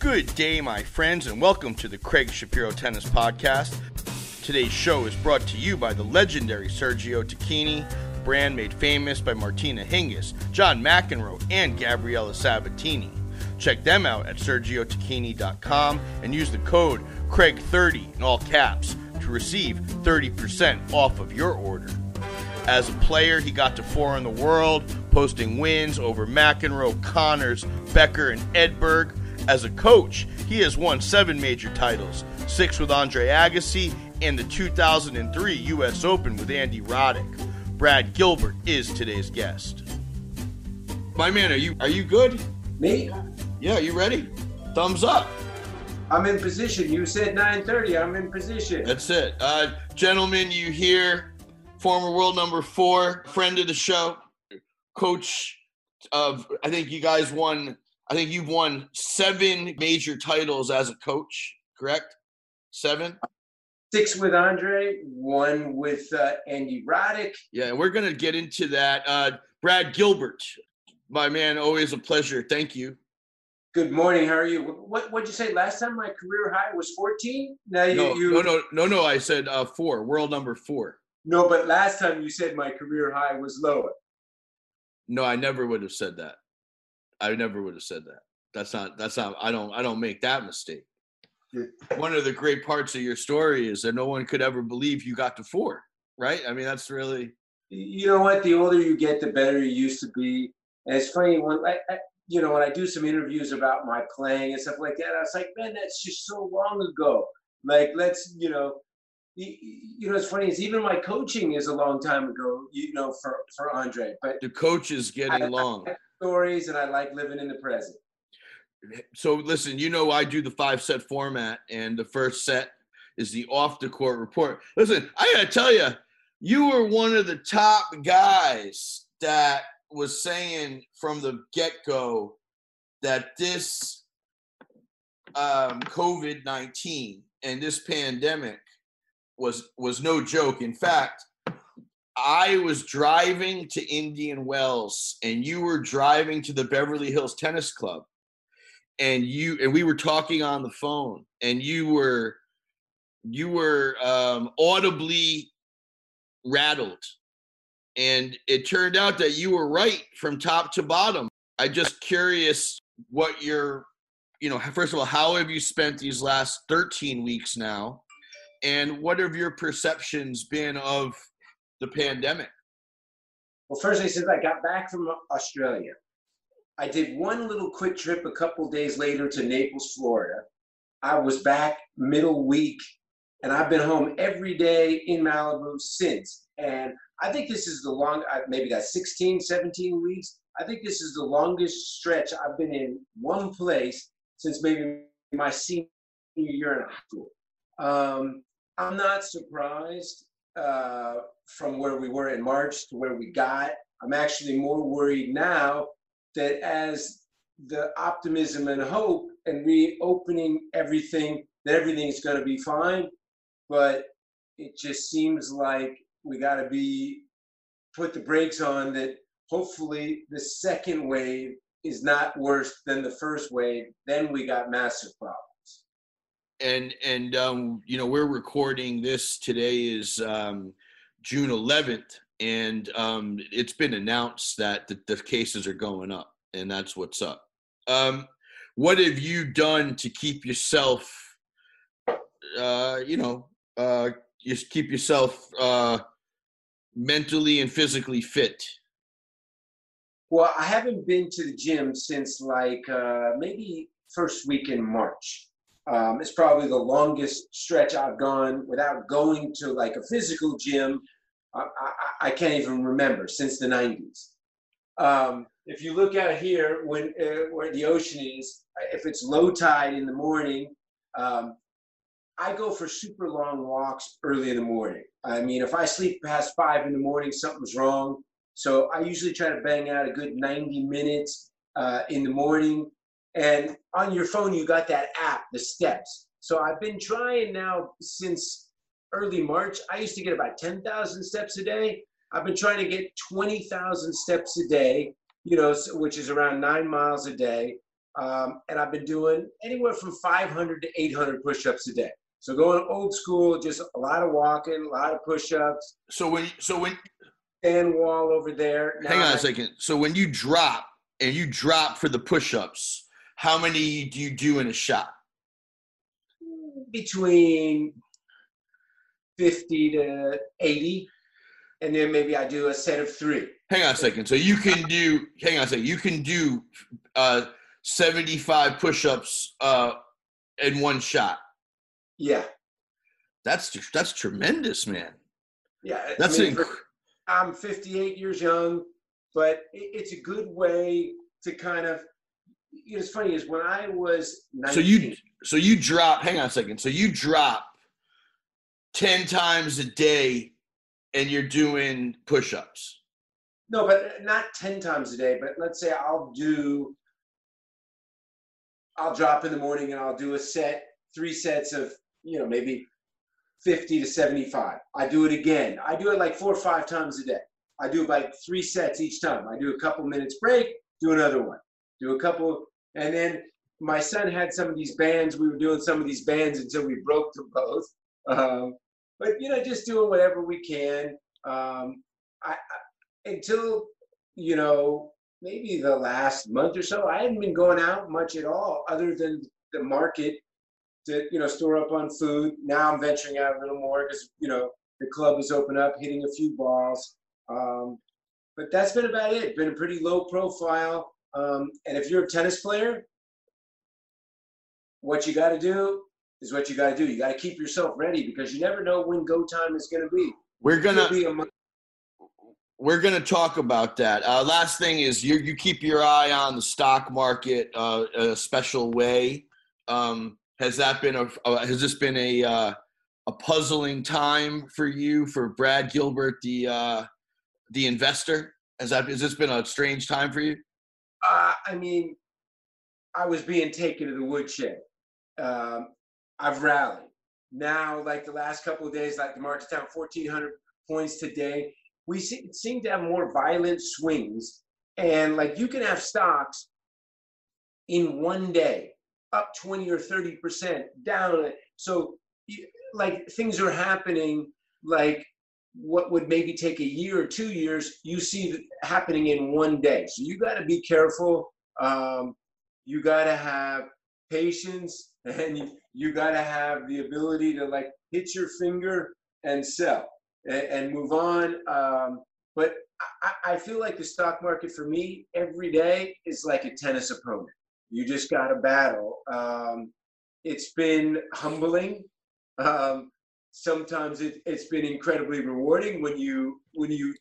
Good day, my friends, and welcome to the Craig Shapiro Tennis Podcast. Today's show is brought to you by the legendary Sergio Tacchini, brand made famous by Martina Hingis, John McEnroe, and Gabriela Sabatini. Check them out at sergiotacchini.com and use the code Craig30 in all caps to receive 30% off of your order. As a player, he got to four in the world, posting wins over McEnroe, Connors, Becker, and Edberg. As a coach, he has won seven major titles, six with Andre Agassi, and the 2003 U.S. Open with Andy Roddick. Brad Gilbert is today's guest. My man, are you are you good? Me? Yeah, you ready? Thumbs up. I'm in position. You said 9:30. I'm in position. That's it. Uh, gentlemen, you hear former world number four, friend of the show, coach of, I think you guys won, I think you've won seven major titles as a coach, correct? Seven? Six with Andre, one with uh, Andy Roddick. Yeah, and we're going to get into that. Uh, Brad Gilbert, my man, always a pleasure. Thank you. Good morning. How are you? What What'd you say last time? My career high was 14. Now you No, you no, no, no, no. I said uh, four, world number four. no, but last time you said my career high was lower. No, I never would have said that. I never would have said that. That's not. That's not. I don't. I don't make that mistake. One of the great parts of your story is that no one could ever believe you got to four. Right? I mean, that's really. You know what? The older you get, the better you used to be. And it's funny when I, I you know when I do some interviews about my playing and stuff like that. I was like, man, that's just so long ago. Like, let's you know. You know, it's funny. Is even my coaching is a long time ago. You know, for for Andre, but The coach is getting I- long. Stories and I like living in the present. So listen, you know I do the five set format, and the first set is the off the court report. Listen, I gotta tell you, you were one of the top guys that was saying from the get go that this um, COVID nineteen and this pandemic was was no joke. In fact, I was driving to Indian Wells, and you were driving to the Beverly Hills Tennis Club. And you and we were talking on the phone and you were you were um, audibly rattled. And it turned out that you were right from top to bottom. I just curious what your you know first of all how have you spent these last 13 weeks now? And what have your perceptions been of the pandemic Well, firstly, since I got back from Australia, I did one little quick trip a couple days later to Naples, Florida. I was back middle week, and I've been home every day in Malibu since. And I think this is the long, I- maybe that's 16, 17 weeks. I think this is the longest stretch I've been in one place since maybe my senior year in high school. Um, I'm not surprised uh, from where we were in March to where we got. I'm actually more worried now that as the optimism and hope and reopening everything, that everything is going to be fine. But it just seems like we got to be put the brakes on that. Hopefully, the second wave is not worse than the first wave. Then we got massive problems. and and um, you know we're recording this today is um, June 11th, and um, it's been announced that the, the cases are going up, and that's what's up. Um, what have you done to keep yourself, uh, you know, uh, just keep yourself uh, mentally and physically fit? Well, I haven't been to the gym since like uh, maybe first week in March. Um, it's probably the longest stretch I've gone without going to like a physical gym. I, I, I can't even remember since the 90s. Um, if you look out here, when uh, where the ocean is, if it's low tide in the morning, um, I go for super long walks early in the morning. I mean, if I sleep past five in the morning, something's wrong. So I usually try to bang out a good 90 minutes uh, in the morning. And on your phone, you got that app, the steps. So I've been trying now since early March. I used to get about 10,000 steps a day. I've been trying to get 20,000 steps a day, you know, which is around nine miles a day. Um, and I've been doing anywhere from 500 to 800 push-ups a day. So going old school, just a lot of walking, a lot of push-ups. So when so when stand wall over there. Now hang on I, a second. So when you drop and you drop for the push-ups, how many do you do in a shot? Between 50 to 80 and then maybe I do a set of three. Hang on a second. So you can do. Hang on a second. You can do uh, seventy-five push-ups uh, in one shot. Yeah. That's that's tremendous, man. Yeah, that's I mean, inc- I'm 58 years young, but it's a good way to kind of. You know, it's funny is when I was 19, so you so you drop. Hang on a second. So you drop ten times a day and you're doing push-ups. No, but not 10 times a day, but let's say I'll do I'll drop in the morning and I'll do a set, three sets of, you know, maybe 50 to 75. I do it again. I do it like four or five times a day. I do like three sets each time. I do a couple minutes break, do another one. Do a couple and then my son had some of these bands. We were doing some of these bands until we broke them both. Um, but you know, just doing whatever we can. Um, I, I, until you know maybe the last month or so, I hadn't been going out much at all, other than the market to you know store up on food. Now I'm venturing out a little more because you know the club is open up, hitting a few balls. Um, but that's been about it. Been a pretty low profile. Um, and if you're a tennis player, what you got to do is what you got to do. You got to keep yourself ready because you never know when go time is going to be. We're gonna be a we're gonna talk about that. Uh, last thing is you you keep your eye on the stock market uh, a special way. Um, has that been a uh, has this been a uh, a puzzling time for you for Brad Gilbert the uh, the investor? Has that has this been a strange time for you? Uh, I mean, I was being taken to the woodshed. Um, I've rallied. Now, like the last couple of days, like the market's down 1,400 points today, we seem to have more violent swings. And like you can have stocks in one day up 20 or 30% down. So, like things are happening like what would maybe take a year or two years, you see happening in one day. So, you got to be careful. Um, you got to have patience and you, you got to have the ability to like hit your finger and sell and, and move on. Um, but I, I, feel like the stock market for me every day is like a tennis opponent. You just got to battle. Um, it's been humbling. Um, sometimes it, it's been incredibly rewarding when you when you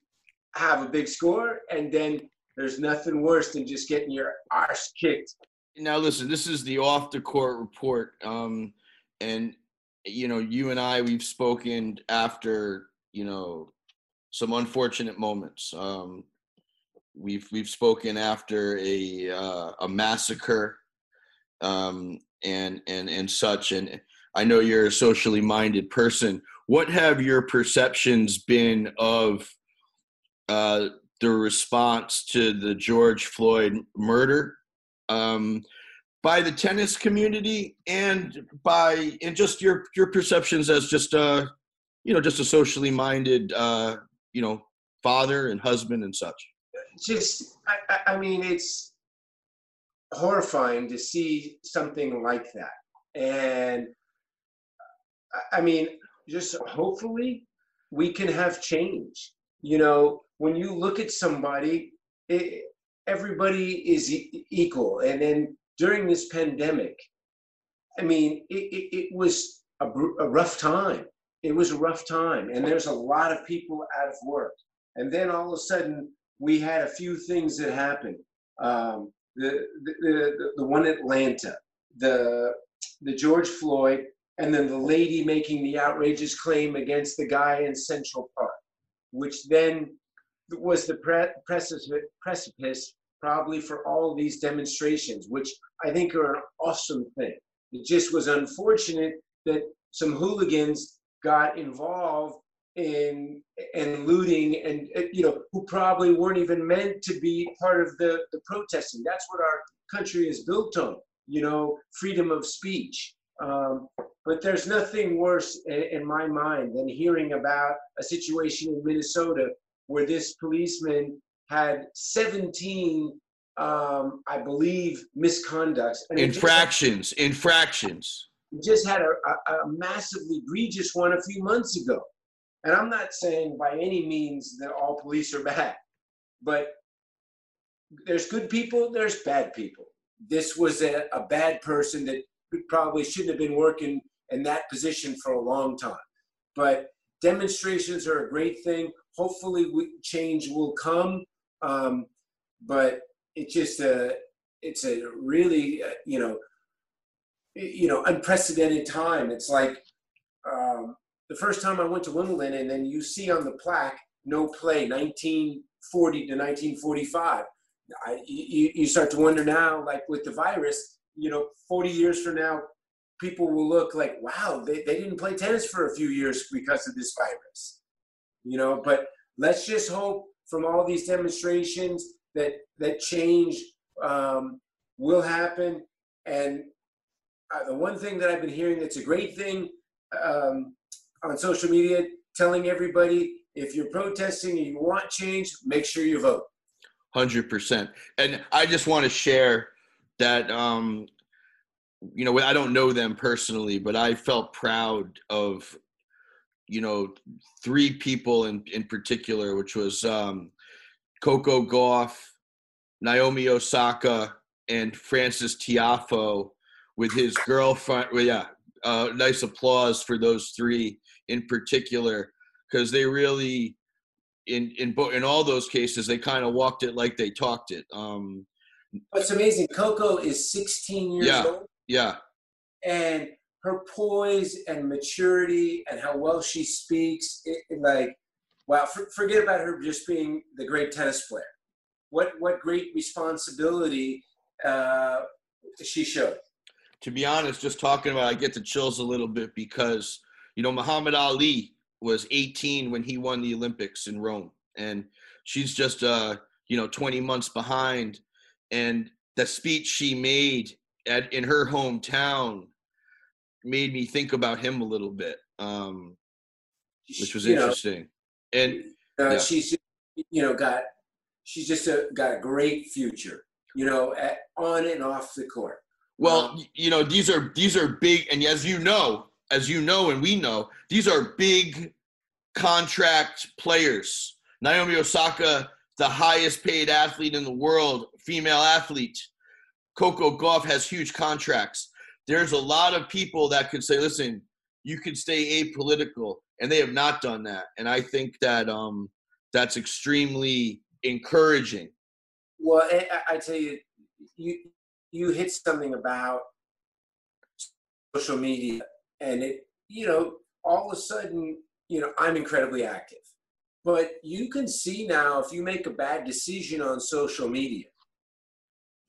have a big score, and then there's nothing worse than just getting your arse kicked. Now listen this is the off the court report um and you know you and i we've spoken after you know some unfortunate moments. Um we've we've spoken after a uh, a massacre um and and and such and i know you're a socially minded person what have your perceptions been of uh the response to the george floyd murder um, by the tennis community and by and just your your perceptions as just a you know just a socially minded uh, you know father and husband and such. Just I, I mean it's horrifying to see something like that and I mean just hopefully we can have change. You know, when you look at somebody, it, everybody is e- equal. And then during this pandemic, I mean, it, it, it was a, a rough time. It was a rough time. And there's a lot of people out of work. And then all of a sudden, we had a few things that happened. Um, the, the, the, the one Atlanta, the, the George Floyd, and then the lady making the outrageous claim against the guy in Central Park, which then was the pre- precipice, precipice probably for all these demonstrations, which I think are an awesome thing. It just was unfortunate that some hooligans got involved in and looting and uh, you know who probably weren't even meant to be part of the the protesting that's what our country is built on you know freedom of speech um, but there's nothing worse in, in my mind than hearing about a situation in minnesota where this policeman had 17 um, i believe misconducts infractions just, infractions just had a, a, a massively egregious one a few months ago and I'm not saying by any means that all police are bad, but there's good people, there's bad people. This was a, a bad person that probably shouldn't have been working in that position for a long time. But demonstrations are a great thing. Hopefully, we, change will come. Um, but it's just a, it's a really, uh, you know, you know, unprecedented time. It's like um, the first time I went to Wimbledon, and then you see on the plaque, no play, 1940 to 1945. I, you, you start to wonder now, like with the virus, you know, 40 years from now, people will look like, wow, they, they didn't play tennis for a few years because of this virus. You know, but let's just hope from all these demonstrations that that change um, will happen. And uh, the one thing that I've been hearing that's a great thing um, on social media telling everybody if you're protesting and you want change, make sure you vote. 100%. And I just want to share that, um, you know, I don't know them personally, but I felt proud of, you know, three people in, in particular, which was um, Coco Gauff, Naomi Osaka, and Francis Tiafoe with his girlfriend. Well, yeah, uh, nice applause for those three in particular because they really in in in all those cases they kind of walked it like they talked it um what's amazing. Coco is 16 years yeah, old. Yeah. And her poise and maturity and how well she speaks it, it like wow for, forget about her just being the great tennis player. What what great responsibility uh she showed. To be honest just talking about i get the chills a little bit because you know, Muhammad Ali was 18 when he won the Olympics in Rome, and she's just uh, you know 20 months behind. And the speech she made at in her hometown made me think about him a little bit, um, which was you interesting. Know, and uh, yeah. she's you know got she's just a, got a great future, you know, at, on and off the court. Well, um, you know, these are these are big, and as you know, as you know and we know, these are big contract players. Naomi Osaka, the highest paid athlete in the world, female athlete. Coco Gauff has huge contracts. There's a lot of people that could say, listen, you can stay apolitical, and they have not done that. And I think that um, that's extremely encouraging. Well, I, I tell you, you you hit something about social media and it you know all of a sudden you know i'm incredibly active but you can see now if you make a bad decision on social media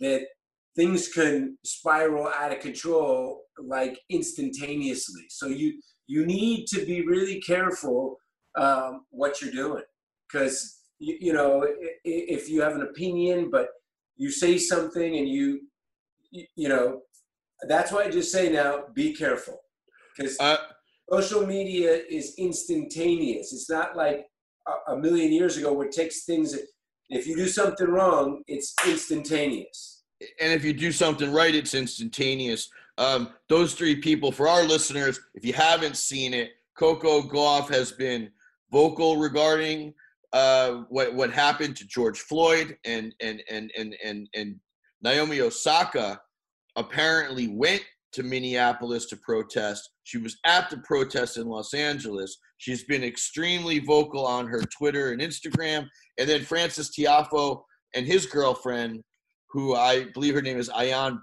that things can spiral out of control like instantaneously. So you you need to be really careful um, what you're doing. Because you, you know if you have an opinion but you say something and you you know that's why i just say now be careful. Because uh, social media is instantaneous. It's not like a, million years ago where it takes things. If you do something wrong, it's instantaneous. And if you do something right, it's instantaneous. Um, those three people, for our listeners, if you haven't seen it, Coco Gauff has been vocal regarding uh, what what happened to George Floyd, and and and and and and Naomi Osaka apparently went to Minneapolis to protest. She was at the protest in Los Angeles. She's been extremely vocal on her Twitter and Instagram. And then Francis Tiafoe and his girlfriend, who I believe her name is Ayan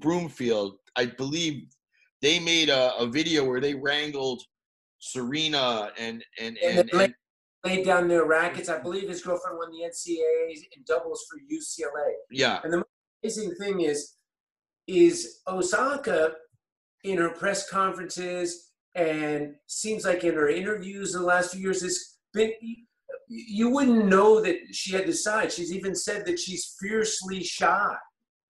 Broomfield, I believe they made a, a video where they wrangled Serena and and and, and, and laid down their rackets. I believe his girlfriend won the NCAA in doubles for UCLA. Yeah. And the amazing thing is is Osaka in her press conferences and seems like in her interviews in the last few years, it's been you wouldn't know that she had decided. She's even said that she's fiercely shy,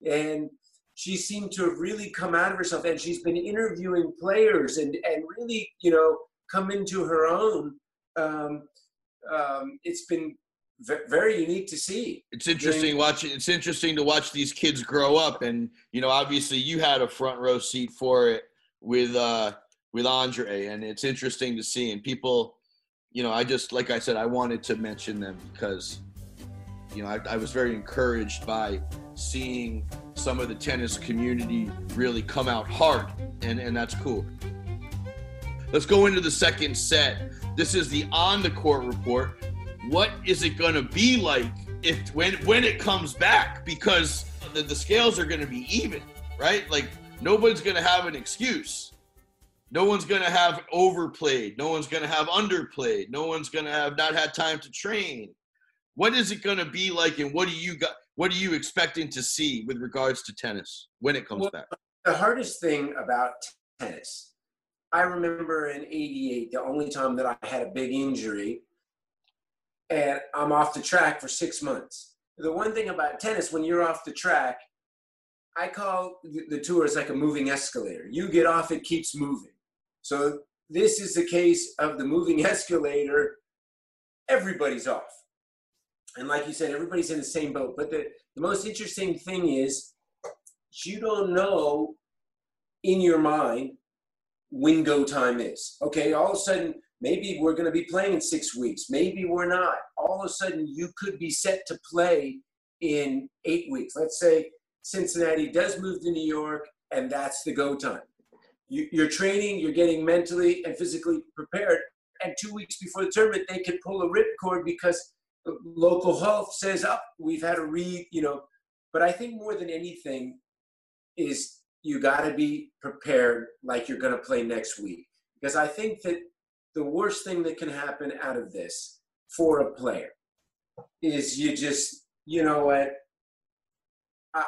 and she seemed to have really come out of herself. And she's been interviewing players and and really, you know, come into her own. Um, um, it's been very unique to see. It's interesting watching. It's interesting to watch these kids grow up, and you know, obviously, you had a front row seat for it with uh, with Andre, and it's interesting to see. And people, you know, I just like I said, I wanted to mention them because, you know, I, I was very encouraged by seeing some of the tennis community really come out hard, and and that's cool. Let's go into the second set. This is the on the court report what is it going to be like if when when it comes back? Because the, the scales are going to be even right? Like nobody's going to have an excuse. No one's going to have overplayed. No one's going to have underplayed. No one's going to have not had time to train. What is it going to be like and what do you got what are you expecting to see with regards to tennis when it comes well, back? the hardest thing about tennis i remember in 88 the only time that i had a big injury and I'm off the track for six months. The one thing about tennis, when you're off the track, I call the tour is like a moving escalator. You get off, it keeps moving. So this is the case of the moving escalator. Everybody's off. And like you said, everybody's in the same boat. But the, the most interesting thing is you don't know in your mind when go time is. Okay, all of a sudden Maybe we're going to be playing in six weeks. Maybe we're not. All of a sudden, you could be set to play in eight weeks. Let's say Cincinnati does move to New York, and that's the go time. You, are training, you're getting mentally and physically prepared, and two weeks before the tournament, they could pull a ripcord because local health says, "Up, oh, we've had a read," you know. But I think more than anything is you got to be prepared like you're going to play next week because I think that the worst thing that can happen out of this for a player is you just, you know what, I,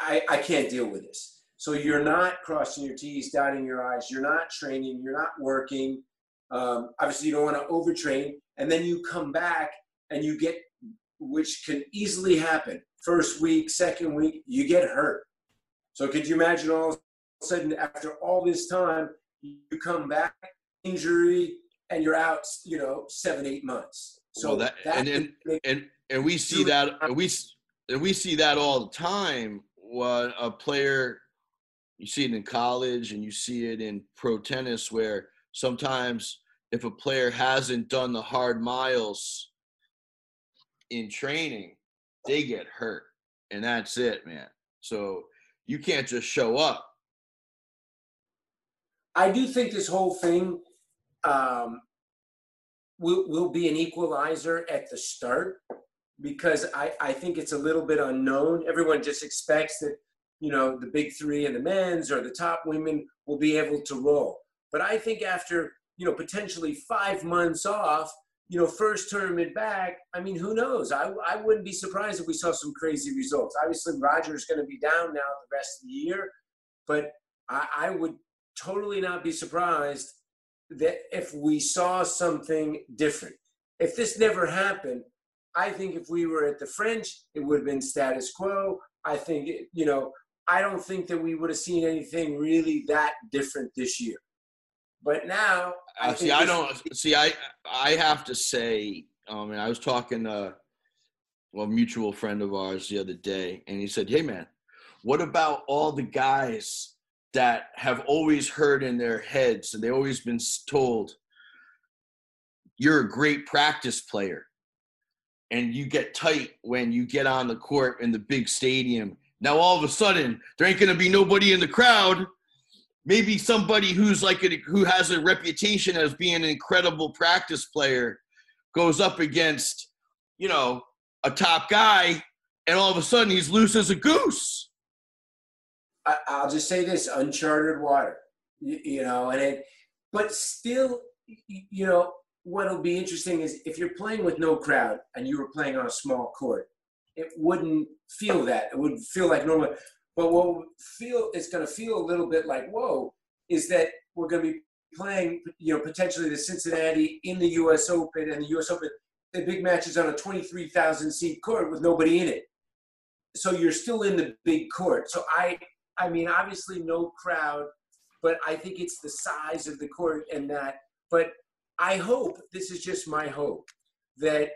I, I can't deal with this. So you're not crossing your T's, dotting your I's, you're not training, you're not working. Um, obviously, you don't want to overtrain. And then you come back and you get, which can easily happen, first week, second week, you get hurt. So could you imagine all of a sudden after all this time, you come back injury and you're out, you know, seven, eight months. So well, that, that and, and, and, and we see that, and we, and we see that all the time. What a player, you see it in college and you see it in pro tennis where sometimes if a player hasn't done the hard miles in training, they get hurt. And that's it, man. So you can't just show up. I do think this whole thing um, will, will be an equalizer at the start because I, I think it's a little bit unknown. Everyone just expects that, you know, the big three and the men's or the top women will be able to roll. But I think after, you know, potentially five months off, you know, first tournament back, I mean, who knows? I, I wouldn't be surprised if we saw some crazy results. Obviously, Roger's going to be down now the rest of the year, but I, I would totally not be surprised that if we saw something different. If this never happened, I think if we were at the French, it would have been status quo. I think, you know, I don't think that we would have seen anything really that different this year. But now, I uh, see. I don't see. I I have to say. I mean, I was talking to well, a mutual friend of ours the other day, and he said, "Hey, man, what about all the guys that have always heard in their heads and they've always been told you're a great practice player. And you get tight when you get on the court in the big stadium. Now all of a sudden there ain't going to be nobody in the crowd. Maybe somebody who's like a, who has a reputation as being an incredible practice player goes up against you know a top guy and all of a sudden he's loose as a goose I, will just say this: uncharted water. You, you know, and it, but still, you know, what'll be interesting is if you're playing with no crowd and you were playing on a small court, it wouldn't feel that. It would feel like normal. But what feel it's going to feel a little bit like whoa is that we're going to be playing, you know, potentially the Cincinnati in the U.S. Open and the U.S. Open, the big matches on a 23,000 seat court with nobody in it. So you're still in the big court. So I, I mean, obviously no crowd, but I think it's the size of the court and that. But I hope this is just my hope that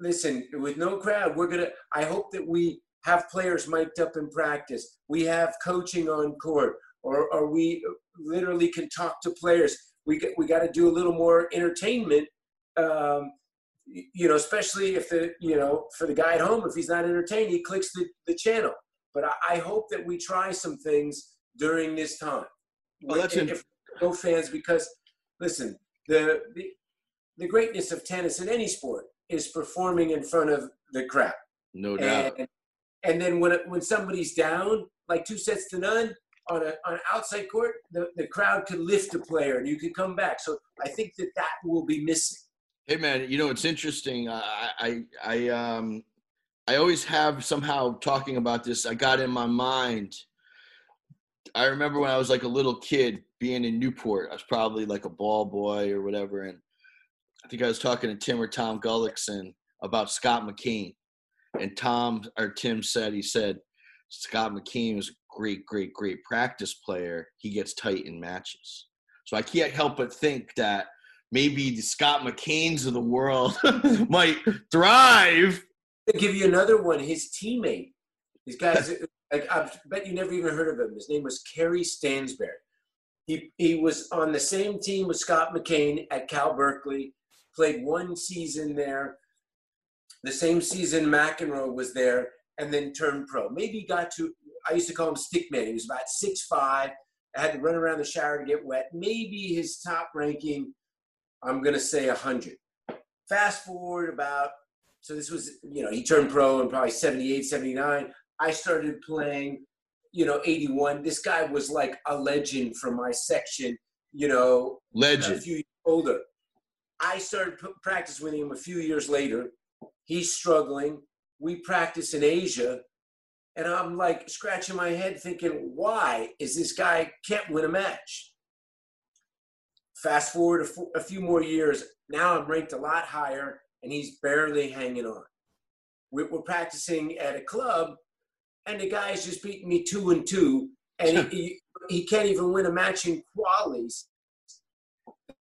listen with no crowd we're gonna. I hope that we have players mic'd up in practice. We have coaching on court, or, or we literally can talk to players. We we got to do a little more entertainment. Um, you know, especially if the you know for the guy at home, if he's not entertained, he clicks the, the channel. But I, I hope that we try some things during this time. Well, that's if, no fans because listen, the, the the greatness of tennis in any sport is performing in front of the crowd. No doubt. And, and then when it, when somebody's down, like two sets to none on a on an outside court, the, the crowd could lift a player and you could come back. So I think that that will be missing. Hey man, you know it's interesting. I I I um I always have somehow talking about this. I got in my mind. I remember when I was like a little kid being in Newport. I was probably like a ball boy or whatever, and I think I was talking to Tim or Tom Gullikson about Scott McKean and Tom or Tim said he said Scott McKean was a great, great, great practice player. He gets tight in matches. So I can't help but think that maybe the Scott McKeans of the world might thrive. I'll give you another one. His teammate, these guys, like, I bet you never even heard of him. His name was Kerry Stansberry. He, he was on the same team with Scott McCain at Cal Berkeley, played one season there the same season McEnroe was there and then turned pro. Maybe got to, I used to call him Stickman. He was about six five. I had to run around the shower to get wet. Maybe his top ranking, I'm going to say 100. Fast forward about, so this was, you know, he turned pro in probably 78, 79. I started playing, you know, 81. This guy was like a legend from my section, you know, legend. A few years older. I started p- practice with him a few years later He's struggling. We practice in Asia. And I'm like scratching my head thinking, why is this guy can't win a match? Fast forward a, few more years. Now I'm ranked a lot higher and he's barely hanging on. We're, we're practicing at a club and the guy's just beating me two and two and he, he can't even win a match in qualies.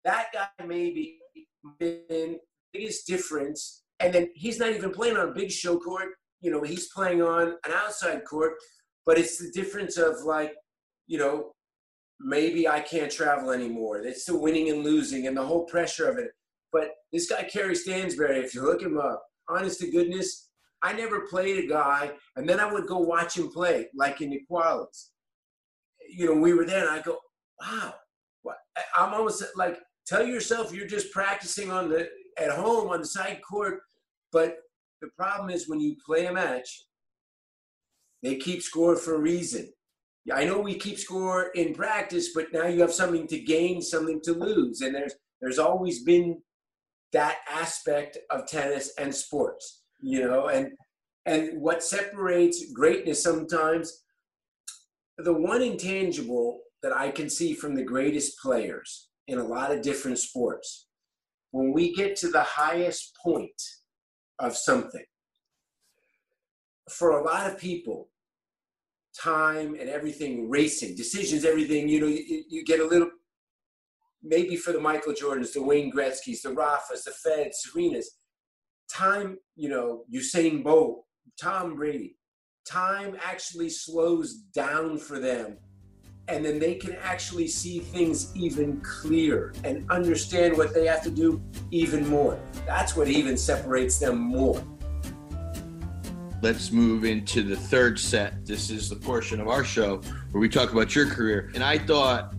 That guy may be the biggest difference and then he's not even playing on a big show court. You know, he's playing on an outside court, but it's the difference of like, you know, maybe I can't travel anymore. It's the winning and losing and the whole pressure of it. But this guy, Kerry Stansberry, if you look him up, honest to goodness, I never played a guy, and then I would go watch him play, like in the qualies. You know, we were there, and I go, wow. What? I'm almost like, tell yourself you're just practicing on the at home on the side court but the problem is when you play a match, they keep score for a reason. I know we keep score in practice, but now you have something to gain, something to lose, and there's there's always been that aspect of tennis and sports, you know, and and what separates greatness sometimes the one intangible that I can see from the greatest players in a lot of different sports when we get to the highest point of something. For a lot of people, time and everything racing, decisions, everything, you know, you, you get a little, maybe for the Michael Jordans, the Wayne Gretzky's, the Rafas, the Feds, Serenas, time, you know, Usain Bolt, Tom Brady, time actually slows down for them and then they can actually see things even clearer and understand what they have to do even more. That's what even separates them more. Let's move into the third set. This is the portion of our show where we talk about your career. And I thought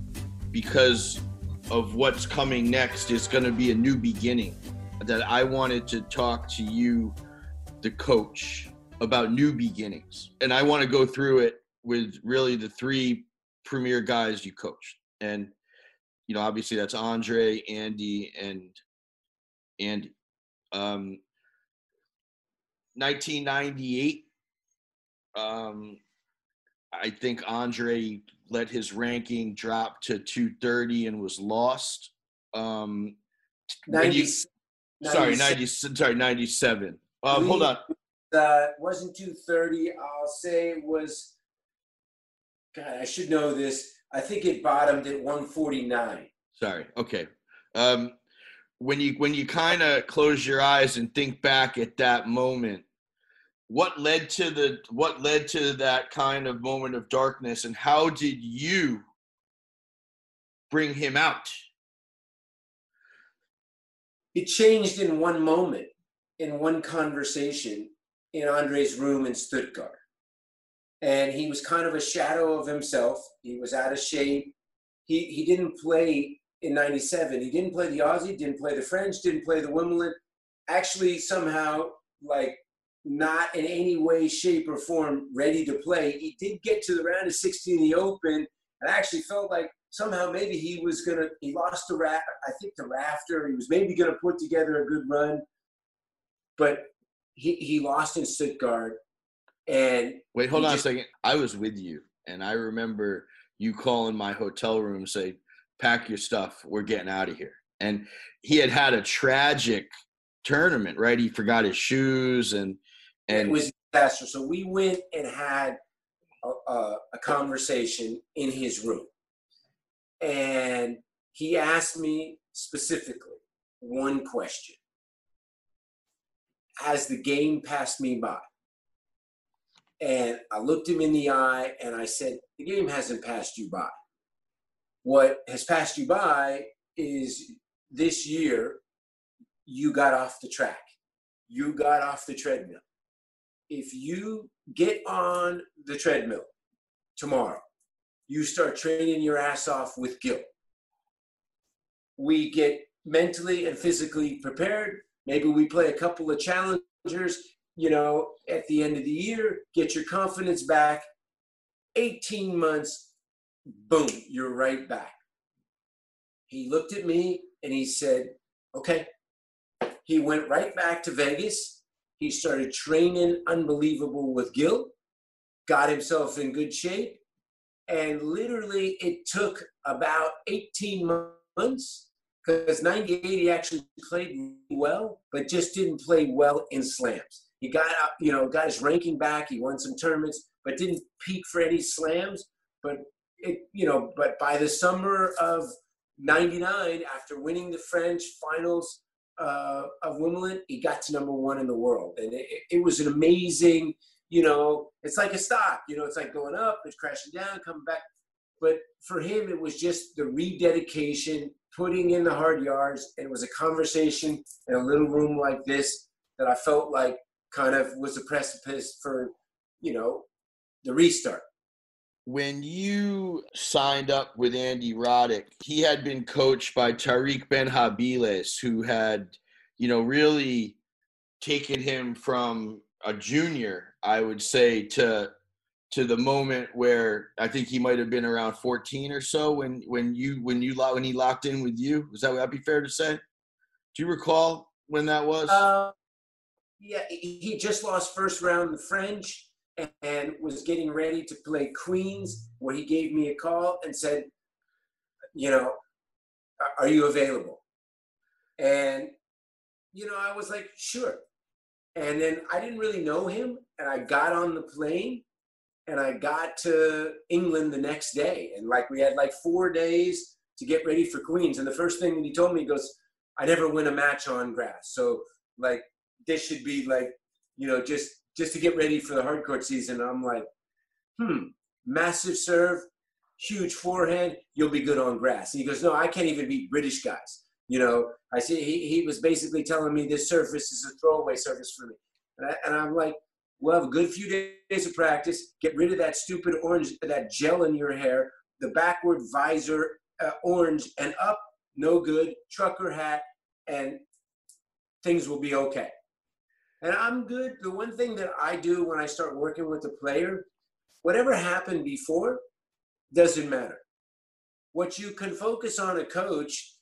because of what's coming next is going to be a new beginning that I wanted to talk to you, the coach, about new beginnings. And I want to go through it with really the three premier guys you coached, and you know obviously that's Andre, Andy, and Andy. Um, 1998. Um, I think Andre let his ranking drop to 230 and was lost. Um, 90, you, sorry, 90, sorry, 97. Um, hold on. Uh, wasn't 230. I'll say it was, God, I should know this. I think it bottomed at 149. Sorry. Okay. Um, when you when you kind of close your eyes and think back at that moment, what led to the what led to that kind of moment of darkness, and how did you bring him out? It changed in one moment, in one conversation in Andre's room in Stuttgart. And he was kind of a shadow of himself. He was out of shape. He, he didn't play in 97. He didn't play the Aussie, didn't play the French, didn't play the Wimbledon. Actually, somehow, like, not in any way, shape, or form ready to play. He did get to the round of 16 in the Open, and I actually felt like somehow maybe he was gonna. He lost the rat. I think the Rafter. He was maybe gonna put together a good run, but he he lost in Stuttgart. And wait, hold on just, a second. I was with you, and I remember you calling my hotel room, say, "Pack your stuff. We're getting out of here." And he had had a tragic tournament, right? He forgot his shoes, and and it was disaster. So we went and had a, a, a conversation in his room, and he asked me specifically one question Has the game passed me by? And I looked him in the eye and I said, The game hasn't passed you by. What has passed you by is this year you got off the track, you got off the treadmill. If you get on the treadmill tomorrow, you start training your ass off with Gil. We get mentally and physically prepared. Maybe we play a couple of challengers, you know, at the end of the year, get your confidence back. 18 months, boom, you're right back. He looked at me and he said, okay. He went right back to Vegas. He started training unbelievable with Gil, got himself in good shape. And literally, it took about 18 months because 98 he actually played well, but just didn't play well in slams. He got up, you know, got his ranking back. He won some tournaments, but didn't peak for any slams. But it, you know, but by the summer of '99, after winning the French finals uh, of Wimbledon, he got to number one in the world, and it, it was an amazing. You know, it's like a stock. You know, it's like going up, it's crashing down, coming back. But for him, it was just the rededication, putting in the hard yards. And it was a conversation in a little room like this that I felt like kind of was the precipice for, you know, the restart. When you signed up with Andy Roddick, he had been coached by Tarik Benhabiles, who had, you know, really taken him from a junior, I would say, to to the moment where I think he might have been around 14 or so when when you when you when he locked in with you. Was that would that be fair to say? Do you recall when that was? Uh, yeah, he just lost first round the French and was getting ready to play Queens, where he gave me a call and said, you know, are you available? And you know, I was like, sure. And then I didn't really know him, and I got on the plane and I got to England the next day. And like we had like four days to get ready for Queens. And the first thing that he told me, he goes, I never win a match on grass. So like this should be like, you know, just just to get ready for the hard court season. I'm like, hmm, massive serve, huge forehand, you'll be good on grass. And he goes, No, I can't even beat British guys. You know, I see he, he was basically telling me this surface is a throwaway surface for me. And, I, and I'm like, We'll have a good few days of practice. Get rid of that stupid orange, that gel in your hair, the backward visor, uh, orange, and up, no good, trucker hat, and things will be okay. And I'm good. The one thing that I do when I start working with a player, whatever happened before doesn't matter. What you can focus on a coach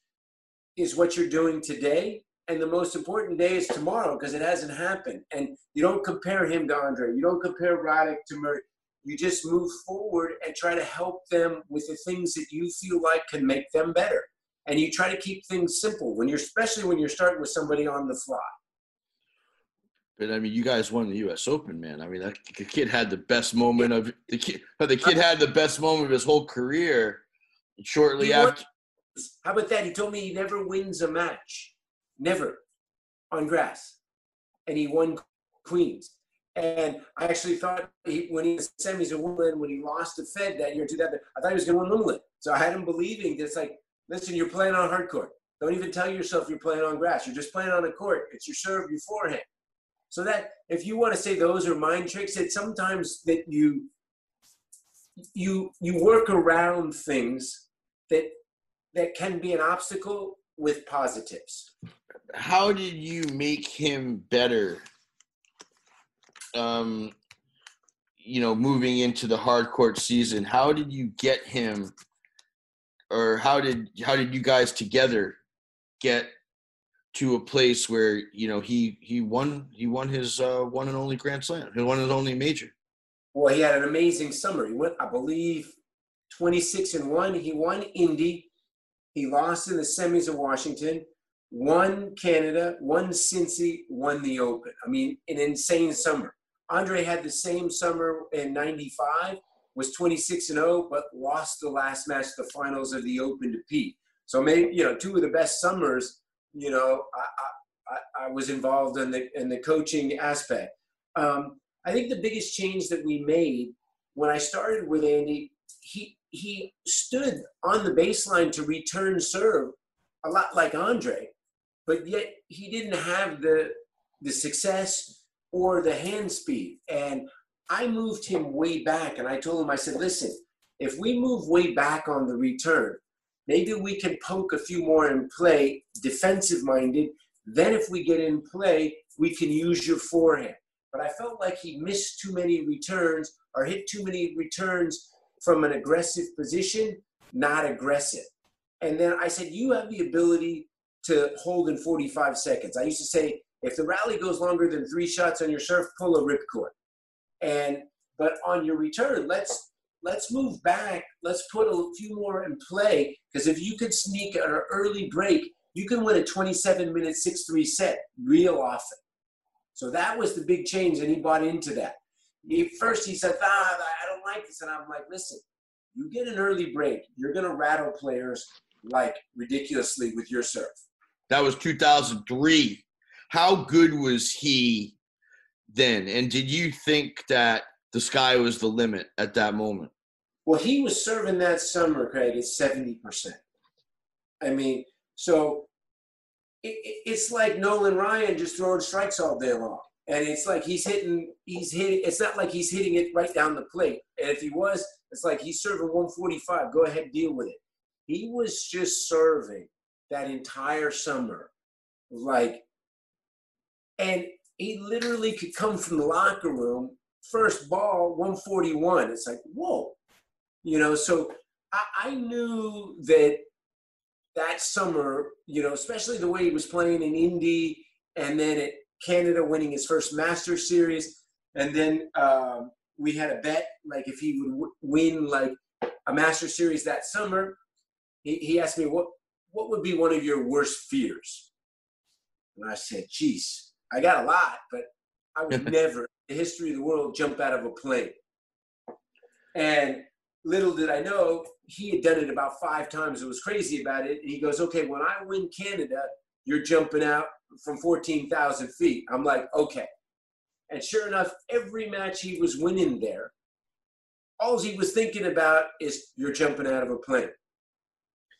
is what you're doing today and the most important day is tomorrow because it hasn't happened. And you don't compare him to Andre. You don't compare Roddick to Murray. you just move forward and try to help them with the things that you feel like can make them better. And you try to keep things simple when you're, especially when you're starting with somebody on the fly. But I mean, you guys won the U.S. Open, man. I mean, that the kid had the best moment of the kid. The kid had the best moment of his whole career. Shortly after. How about that? He told me he never wins a match, never, on grass, and he won Queens. And I actually thought he, when he was semis at Wimbledon, when he lost to Fed that year in 2000, I thought he was going to win Wimbledon. So I had him believing this, like, listen, you're playing on hard court. Don't even tell yourself you're playing on grass. You're just playing on a court. It's your serve, your forehand. So that if you want to say those are mind tricks, it's sometimes that you you you work around things that that can be an obstacle with positives. How did you make him better? Um, you know, moving into the hard court season, how did you get him, or how did how did you guys together get to a place where you know he he won he won his uh, one and only Grand Slam, he won his only major. Well, he had an amazing summer. He went, I believe, twenty six and one. He won Indy. He lost in the semis of Washington. Won Canada. Won Cincy. Won the Open. I mean, an insane summer. Andre had the same summer in '95. Was 26 and 0, but lost the last match, the finals of the Open to Pete. So maybe you know two of the best summers you know, I, I, I was involved in the in the coaching aspect. Um, I think the biggest change that we made when I started with Andy, he he stood on the baseline to return serve a lot like Andre, but yet he didn't have the the success or the hand speed. And I moved him way back, and I told him, I said, listen, if we move way back on the return, Maybe we can poke a few more in play, defensive minded. Then, if we get in play, we can use your forehand. But I felt like he missed too many returns or hit too many returns from an aggressive position, not aggressive. And then I said, You have the ability to hold in 45 seconds. I used to say, if the rally goes longer than three shots on your serve, pull a ripcord. And but on your return, let's let's move back. Let's put a few more in play because if you could sneak an early break, you can win a 27 minute 6 3 set real often. So that was the big change, and he bought into that. He, first, he said, ah, I don't like this. And I'm like, listen, you get an early break, you're going to rattle players like ridiculously with your serve. That was 2003. How good was he then? And did you think that the sky was the limit at that moment? Well, he was serving that summer, Craig, at 70%. I mean, so it, it's like Nolan Ryan just throwing strikes all day long. And it's like he's hitting, he's hitting, it's not like he's hitting it right down the plate. And if he was, it's like he's serving 145. Go ahead, deal with it. He was just serving that entire summer. Like, and he literally could come from the locker room first ball 141 it's like whoa you know so I, I, knew that that summer you know especially the way he was playing in indy and then at canada winning his first master series and then um, we had a bet like if he would w- win like a master series that summer he, he asked me what what would be one of your worst fears and i said geez i got a lot but i would never in the history of the world jump out of a plane. And little did I know, he had done it about five times and was crazy about it. And he goes, okay, when I win Canada, you're jumping out from 14,000 feet. I'm like, okay. And sure enough, every match he was winning there, all he was thinking about is you're jumping out of a plane.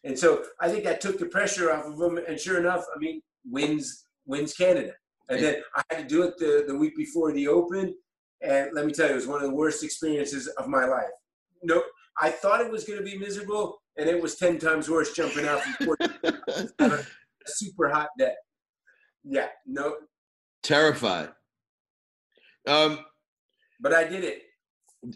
And so I think that took the pressure off of him. And sure enough, I mean, wins wins Canada. And then I had to do it the, the week before the Open. And let me tell you, it was one of the worst experiences of my life. No, I thought it was going to be miserable, and it was 10 times worse jumping out from a super hot day. Yeah, no. Terrified. Um, but I did it.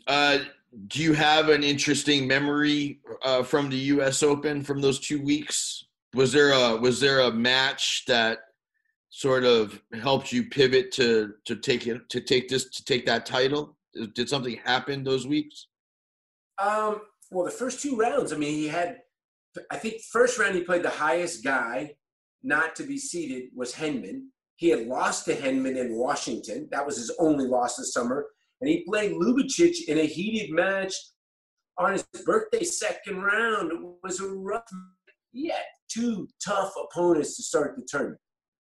Uh, do you have an interesting memory uh, from the U.S. Open from those two weeks? Was there a was there a match that sort of helped you pivot to to take it to take this to take that title? Did something happen those weeks? Um, well, the first two rounds, I mean, he had, I think, first round he played the highest guy not to be seeded was Henman. He had lost to Henman in Washington. That was his only loss this summer. And he played Ljubicic in a heated match on his birthday second round. It was a rough. Had two tough opponents to start the tournament.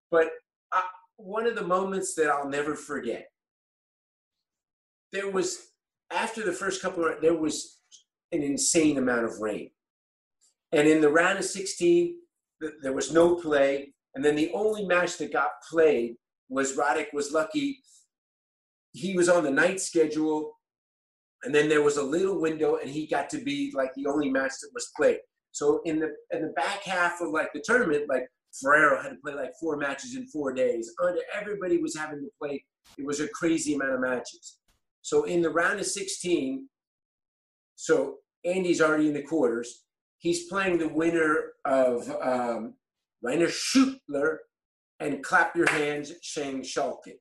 But I, one of the moments that I'll never forget. There was after the first couple of there was an insane amount of rain, and in the round of 16, there was no play. And then the only match that got played was Roddick was lucky. He was on the night schedule, and then there was a little window, and he got to be like the only match that was played. So in the in the back half of like the tournament, like Ferrero had to play like four matches in four days. Under everybody was having to play. It was a crazy amount of matches. So in the round of 16, so Andy's already in the quarters. He's playing the winner of um, Rainer Schüttler and Clap Your Hands, Sjeng Schalken.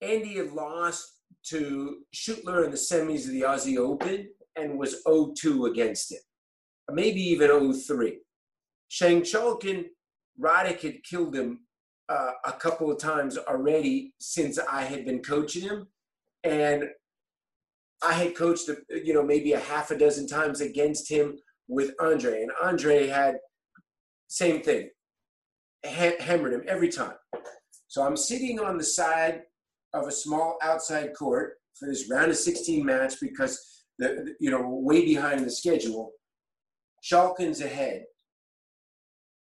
Andy had lost to Schüttler in the semis of the Aussie Open and was 0-2 against him, maybe even 0-3. Sjeng Schalken, Roddick had killed him uh, a couple of times already since I had been coaching him. And I had coached, you know, maybe a half a dozen times against him with Andre. And Andre had same thing, ha- hammered him every time. So I'm sitting on the side of a small outside court for this round of 16 match because the you know way behind the schedule. Schalken's ahead,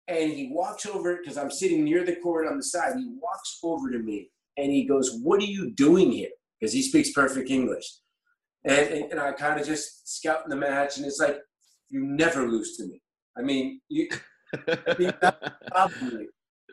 and he walks over because I'm sitting near the court on the side. He walks over to me and he goes, "What are you doing here?" Because he speaks perfect English, and and, and I kind of just scouting the match, and it's like, "You never lose to me." I mean, you. I, mean, probably,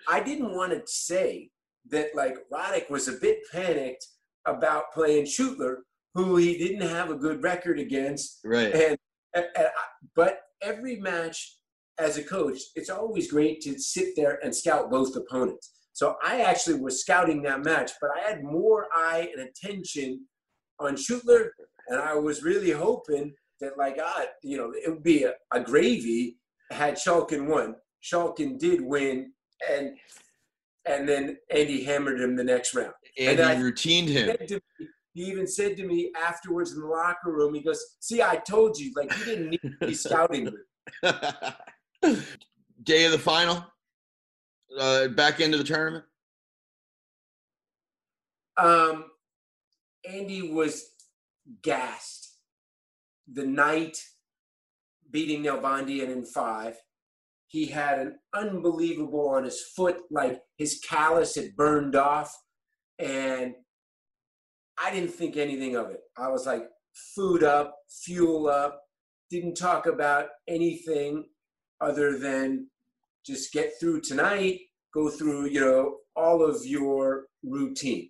I didn't want to say that like Roddick was a bit panicked about playing Schüttler, who he didn't have a good record against. Right. And, and, and but every match as a coach, it's always great to sit there and scout both opponents. So I actually was scouting that match, but I had more eye and attention on Schüttler, and I was really hoping that, like, ah, you know, it would be a, a gravy had Schalken won. Schalken did win, and and then Andy hammered him the next round. Andy and routined him. Me, he even said to me afterwards in the locker room, he goes, "See, I told you, like you didn't need to be scouting me." Day of the final, uh, back into the tournament. Um, Andy was gassed the night beating Nalbandian in five. He had an unbelievable on his foot, like his callus had burned off. And I didn't think anything of it. I was like, food up, fuel up, didn't talk about anything other than just get through tonight, go through, you know, all of your routine.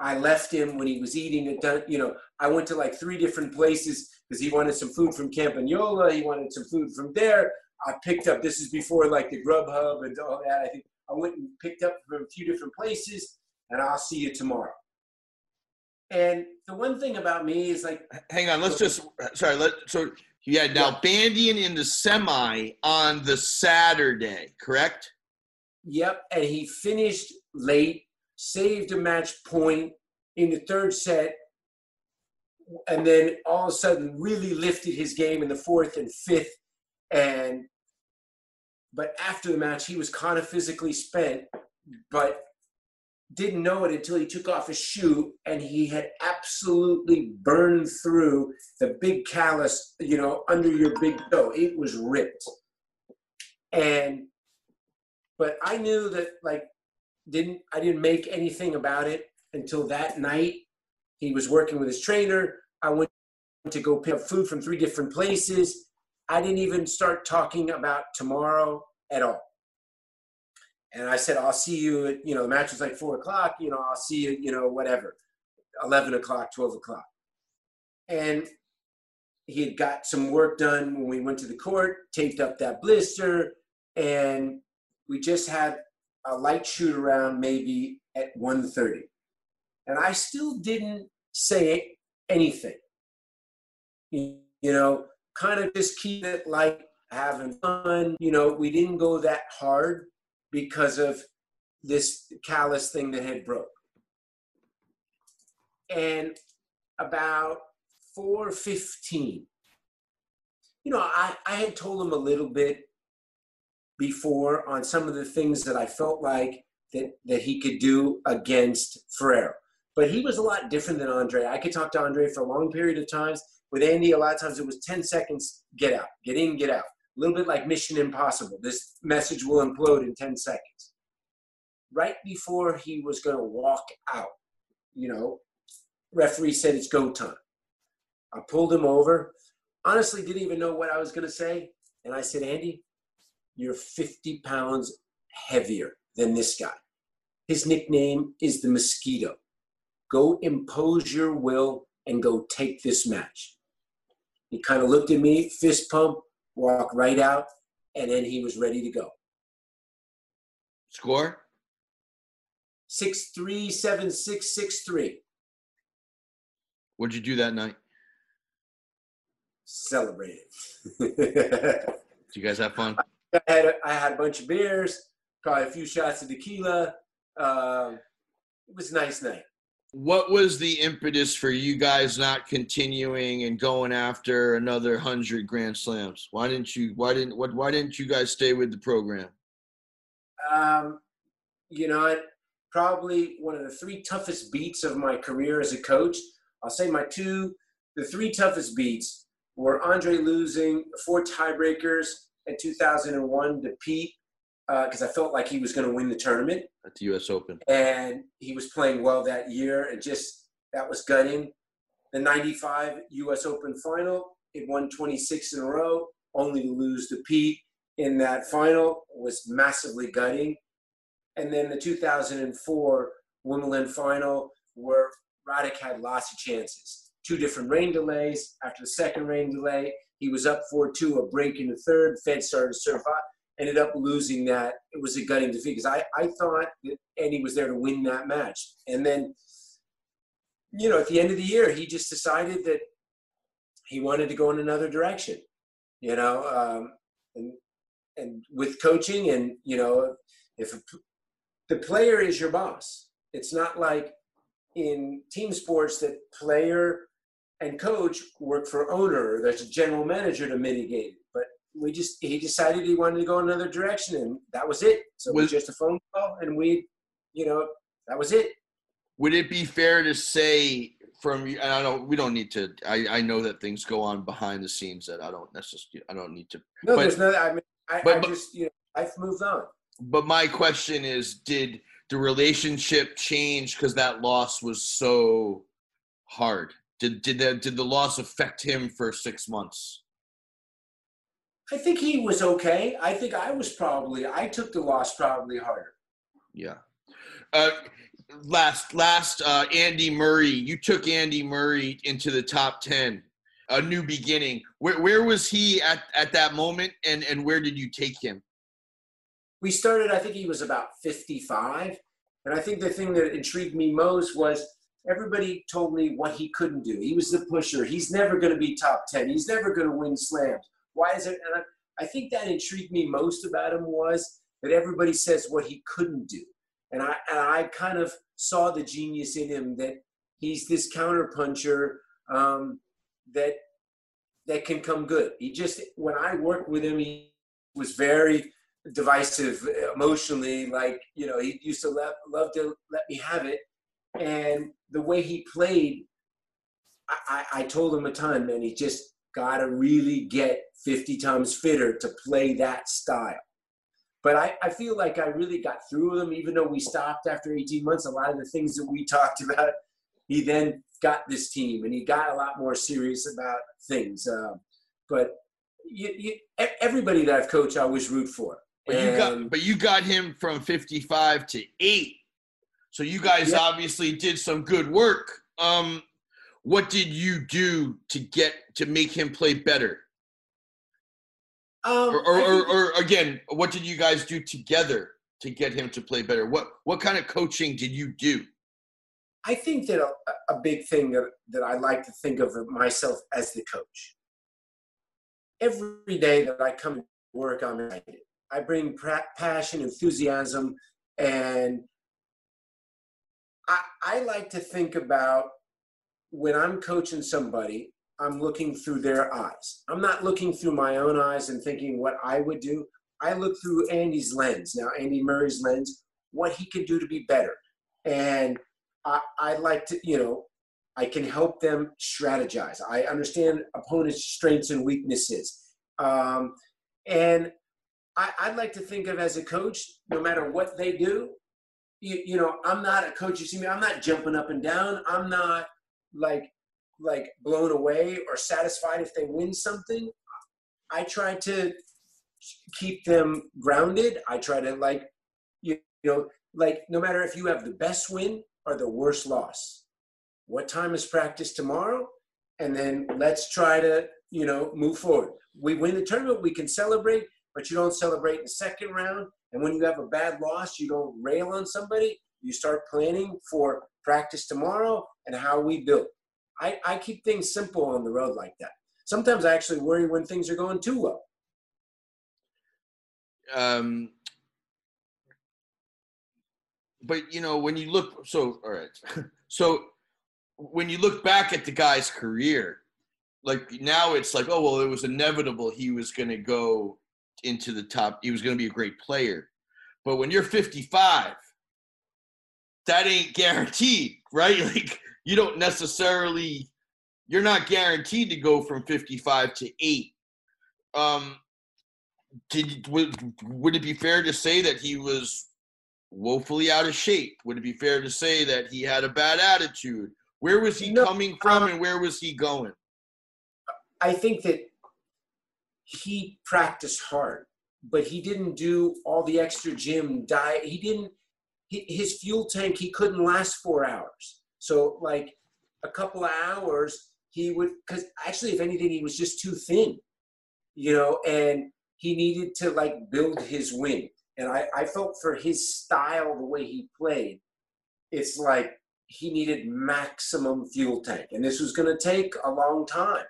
I left him when he was eating it. You know, I went to like three different places because he wanted some food from Campagnola. He wanted some food from there. I picked up. This is before like the Grubhub and all that. I think I went and picked up from a few different places, and I'll see you tomorrow. And the one thing about me is like, hang on, let's just sorry. Let so you had now yeah. Bandian in the semi on the Saturday, correct? Yep, and he finished late, saved a match point in the third set, and then all of a sudden really lifted his game in the fourth and fifth. And but after the match, he was kind of physically spent, but didn't know it until he took off his shoe and he had absolutely burned through the big callus, you know, under your big toe. It was ripped. And but I knew that like didn't I didn't make anything about it until that night he was working with his trainer. I went to go pick up food from three different places. I didn't even start talking about tomorrow at all. And I said, I'll see you at, you know, the match was like four o'clock, you know, I'll see you, you know, whatever, 11 o'clock, 12 o'clock. And he had got some work done when we went to the court, taped up that blister, and we just had a light shoot around maybe at 1.30 and I still didn't say anything. You know, kind of just keep it like having fun. You know, we didn't go that hard because of this callous thing that had broke. And about 415, you know, I, I had told him a little bit before on some of the things that I felt like that, that he could do against Ferrero. But he was a lot different than Andre. I could talk to Andre for a long period of times. With Andy, a lot of times it was 10 seconds, get out, get in, get out. A little bit like Mission Impossible. This message will implode in 10 seconds. Right before he was going to walk out, you know, referee said it's go time. I pulled him over. Honestly, didn't even know what I was going to say. And I said, Andy, you're 50 pounds heavier than this guy. His nickname is the Mosquito. Go impose your will and go take this match. He kind of looked at me, fist pump, walked right out, and then he was ready to go. Score? Six three seven six six three. What'd you do that night? Celebrated. Did you guys have fun? I had a, I had a bunch of beers, probably a few shots of tequila. Uh, it was a nice night. What was the impetus for you guys not continuing and going after another hundred Grand Slams? Why didn't you? Why didn't what? Why didn't you guys stay with the program? Um, you know, probably one of the three toughest beats of my career as a coach. I'll say my two, the three toughest beats were Andre losing four tiebreakers in 2001 to Pete because uh, I felt like he was going to win the tournament at the U.S. Open, and he was playing well that year, and just that was gutting. The '95 U.S. Open final, it won 26 in a row, only to lose to Pete in that final was massively gutting. And then the 2004 Wimbledon final, where Roddick had lots of chances. Two different rain delays. After the second rain delay, he was up 4 2, a break in the third. Fed started to serve up, ended up losing that. It was a gutting defeat because I, I thought that Eddie was there to win that match. And then, you know, at the end of the year, he just decided that he wanted to go in another direction, you know, um, and, and with coaching and, you know, if a, the player is your boss, it's not like in team sports that player and coach work for owner. There's a general manager to mitigate it. But we just he decided he wanted to go another direction, and that was it. So was, it was just a phone call, and we, you know, that was it. Would it be fair to say from you? And I don't. We don't need to. I I know that things go on behind the scenes that I don't necessarily. I don't need to. No, but, there's no. I mean, I, but, I just you know, I've moved on. But my question is, did the relationship change because that loss was so hard? Did did the, did the loss affect him for six months? I think he was okay. I think I was probably I took the loss probably harder. Yeah. Uh, last last uh, Andy Murray. You took Andy Murray into the top ten. A new beginning. Where where was he at at that moment, and and where did you take him? We started. I think he was about fifty five, and I think the thing that intrigued me most was everybody told me what he couldn't do. He was the pusher. He's never going to be top 10. He's never going to win slams. Why is it? And I, I think that intrigued me most about him was that everybody says what he couldn't do. And I, and I kind of saw the genius in him that he's this counter puncher um, that that can come good. He just when I worked with him, he was very divisive emotionally. Like you know, he used to love, love to let me have it, and the way he played, I, I, I told him a ton, man, he just got to really get 50 times fitter to play that style. But I, I feel like I really got through with him, even though we stopped after 18 months. A lot of the things that we talked about, he then got this team and he got a lot more serious about things. Uh, but you, you, everybody that I've coached, I always root for. But and, you got, but you got him from 55 to eight so you guys yeah. obviously did some good work. Um, what did you do to get to make him play better? Um, or, or, or, or, again, what did you guys do together to get him to play better? What what kind of coaching did you do? I think that a, a big thing that, that I like to think of myself as the coach. Every day that I come to work, I'm excited. I bring passion, enthusiasm, and I, I like to think about when I'm coaching somebody, I'm looking through their eyes. I'm not looking through my own eyes and thinking what I would do. I look through Andy's lens, now Andy Murray's lens, what he can do to be better. And I, I like to, you know, I can help them strategize. I understand opponents' strengths and weaknesses. Um, and I, would like to think of as a coach, no matter what they do, you, you know, I'm not a coach. You see me, I'm not jumping up and down. I'm not like like blown away or satisfied if they win something. I try to keep them grounded. I try to like you, you know like no matter if you have the best win or the worst loss. What time is practice tomorrow? And then let's try to, you know, move forward. We win the tournament, we can celebrate, but you don't celebrate in the second round. And when you have a bad loss, you don't rail on somebody. You start planning for practice tomorrow and how we build. I, I keep things simple on the road like that. Sometimes I actually worry when things are going too well. Um, but you know when you look so all right so when you look back at the guy's career like now it's like oh well it was inevitable he was going to go into the top he was going to be a great player but when you're 55 that ain't guaranteed right like you don't necessarily you're not guaranteed to go from 55 to 8 um did would, would it be fair to say that he was woefully out of shape? Would it be fair to say that he had a bad attitude? Where was he no, coming from and where was he going? I think that he practiced hard, but he didn't do all the extra gym diet. He didn't, his fuel tank, he couldn't last four hours. So, like a couple of hours, he would, because actually, if anything, he was just too thin, you know, and he needed to like build his wing. And I, I felt for his style, the way he played, it's like he needed maximum fuel tank. And this was going to take a long time.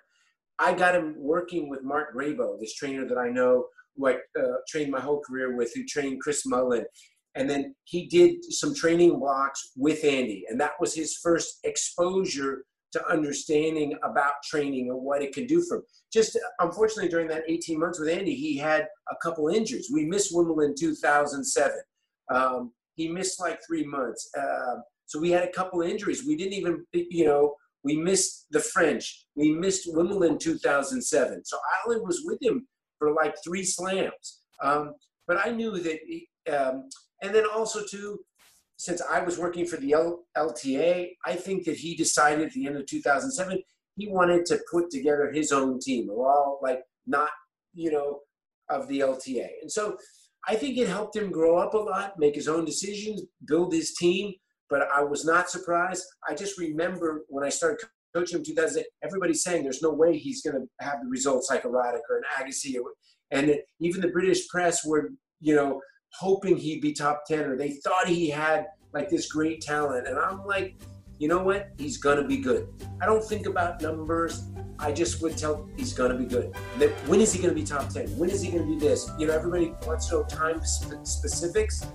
I got him working with Mark Grabow, this trainer that I know, who I uh, trained my whole career with, who trained Chris Mullin. And then he did some training blocks with Andy. And that was his first exposure to understanding about training and what it can do for him. Just unfortunately, during that 18 months with Andy, he had a couple injuries. We missed Wimbledon 2007. Um, he missed like three months. Uh, so we had a couple injuries. We didn't even, you know, we missed the French. We missed Wimbledon 2007. So Alan was with him for like three slams. Um, but I knew that, he, um, and then also too, since I was working for the L- LTA, I think that he decided at the end of 2007 he wanted to put together his own team, all like not, you know, of the LTA. And so I think it helped him grow up a lot, make his own decisions, build his team. But I was not surprised. I just remember when I started coaching him in 2000, everybody's saying there's no way he's going to have the results like a Roddick or an Agassi. And even the British press were, you know, hoping he'd be top 10 or they thought he had like this great talent. And I'm like, you know what? He's going to be good. I don't think about numbers. I just would tell he's going to be good. When is he going to be top 10? When is he going to be this? You know, everybody wants to know time specifics.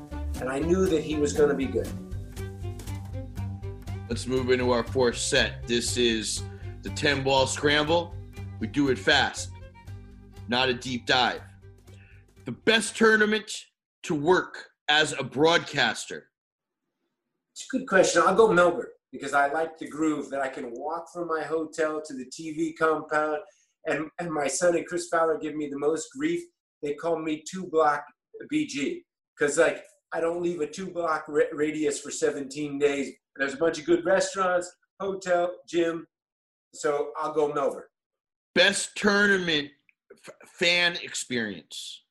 And I knew that he was going to be good. Let's move into our fourth set. This is the 10 ball scramble. We do it fast, not a deep dive. The best tournament to work as a broadcaster? It's a good question. I'll go Melbourne because I like the groove that I can walk from my hotel to the TV compound. And, and my son and Chris Fowler give me the most grief. They call me two block BG because like I don't leave a two block radius for 17 days. There's a bunch of good restaurants, hotel, gym. So I'll go Melbourne. Best tournament f- fan experience.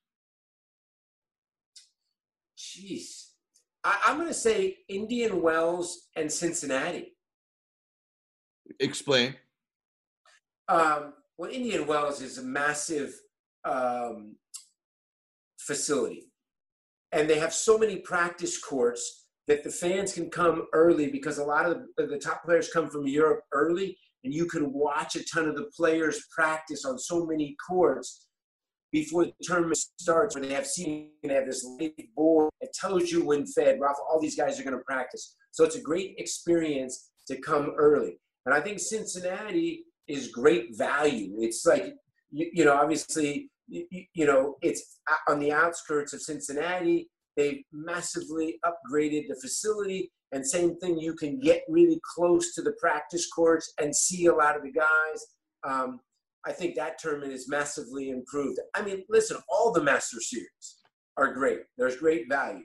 Jeez. I, am going to say Indian Wells and Cincinnati. Explain. Um, well, Indian Wells is a massive um, facility, and they have so many practice courts that the fans can come early because a lot of the, top players come from Europe early, and you can watch a ton of the players practice on so many courts before the tournament starts, where they have seen they have this live board that tells you when fed. Rafa, all these guys are going to practice, so it's a great experience to come early. And I think Cincinnati is great value. It's like you, you know, obviously, you, you know, it's uh, on the outskirts of Cincinnati They've massively upgraded the facility. And same thing, you can get really close to the practice courts and see a lot of the guys. Um, I think that tournament is massively improved. I mean, listen, all the Master Series are great. There's great value.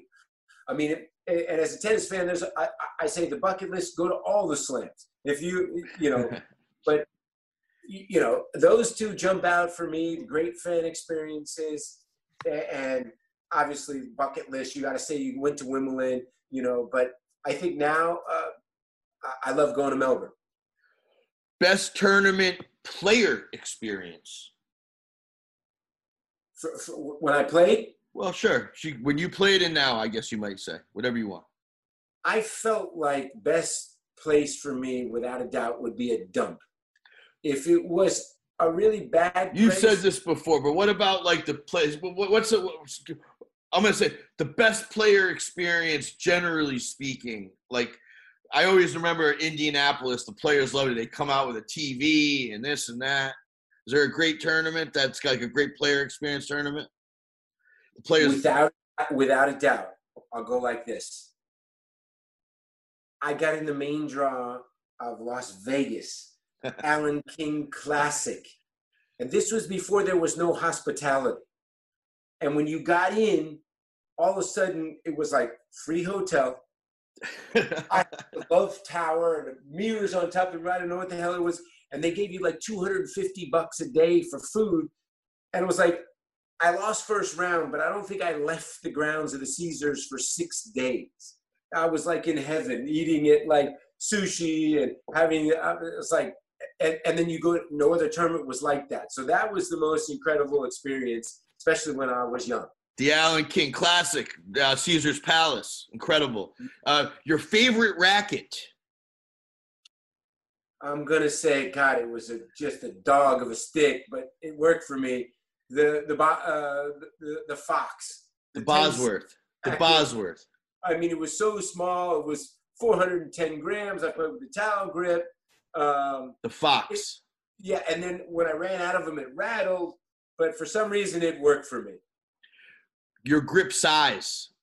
I mean, and as a tennis fan, there's I, I say the bucket list. Go to all the slams if you you know, but you know those two jump out for me. Great fan experiences, and obviously bucket list. You got to say you went to Wimbledon, you know. But I think now uh, I love going to Melbourne. Best tournament player experience. For, for when I played. Well, sure. She, when you played and now, I guess you might say whatever you want. I felt like best place for me, without a doubt, would be a dump. If it was a really bad. You said this before, but what about like the place? What's it? I'm gonna say the best player experience, generally speaking. Like I always remember Indianapolis, the players loved it. They come out with a TV and this and that. Is there a great tournament that's like a great player experience tournament? The players without without a doubt. I'll go like this. I got in the main draw of Las Vegas, Alan King Classic. And this was before there was no hospitality. And when you got in, all of a sudden it was like free hotel. I love tower and mirrors on top of it. I don't know what the hell it was. And they gave you like 250 bucks a day for food. And it was like, I lost first round, but I don't think I left the grounds of the Caesars for six days. I was like in heaven, eating it like sushi and having uh, it's like, and, and then you go. No other tournament was like that. So that was the most incredible experience especially when I was young. The Alan King Classic, uh, Caesar's Palace, incredible. Uh, your favorite racket? I'm gonna say, God, it was a, just a dog of a stick, but it worked for me. The the uh, the, the Fox, the, the Bosworth, the Bosworth. I mean, it was so small. It was 410 grams. I played with the towel grip. Um, the Fox. It, yeah, and then when I ran out of them, it rattled but for some reason it worked for me. Your grip size.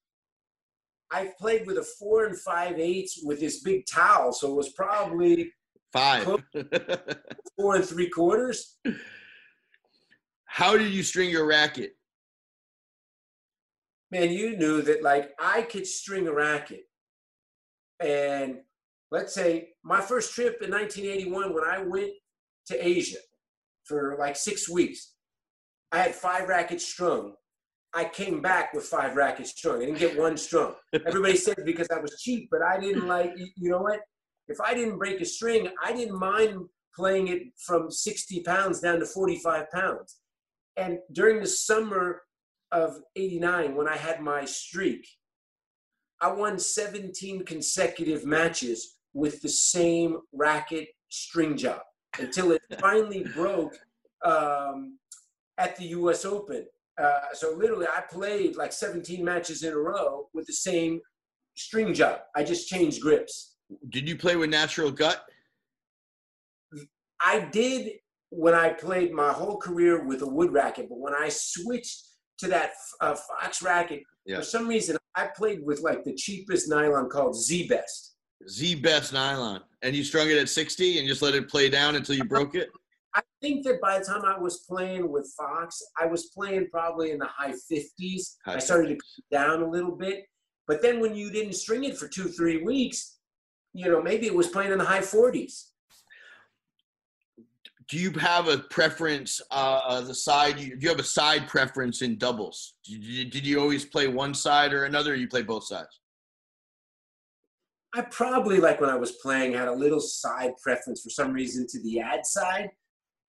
I've played with a four and five eighths with this big towel, so it was probably five, four and three quarters. How did you string your racket? Man, you knew that like I could string a racket. And let's say my first trip in 1981 when I went to Asia for like six weeks, I had five rackets strung. I came back with five rackets strung. I didn't get one strung. Everybody said because I was cheap, but I didn't like, you know what? If I didn't break a string, I didn't mind playing it from 60 pounds down to 45 pounds. And during the summer of 89, when I had my streak, I won 17 consecutive matches with the same racket string job until it finally broke um, at the U.S. Open. Uh, so literally, I played like 17 matches in a row with the same string job. I just changed grips. Did you play with natural gut? I did when I played my whole career with a wood racket, but when I switched to that uh, Fox racket, yeah. for some reason I played with like the cheapest nylon called Z Best. Z Best nylon, and you strung it at 60 and just let it play down until you broke it. I think that by the time I was playing with Fox, I was playing probably in the high 50s. High I started 50s. to down a little bit. But then when you didn't string it for two, three weeks, you know, maybe it was playing in the high 40s. Do you have a preference, uh, uh, the side, do you have a side preference in doubles? Did you, did you always play one side or another, or you play both sides? I probably, like when I was playing, had a little side preference for some reason to the ad side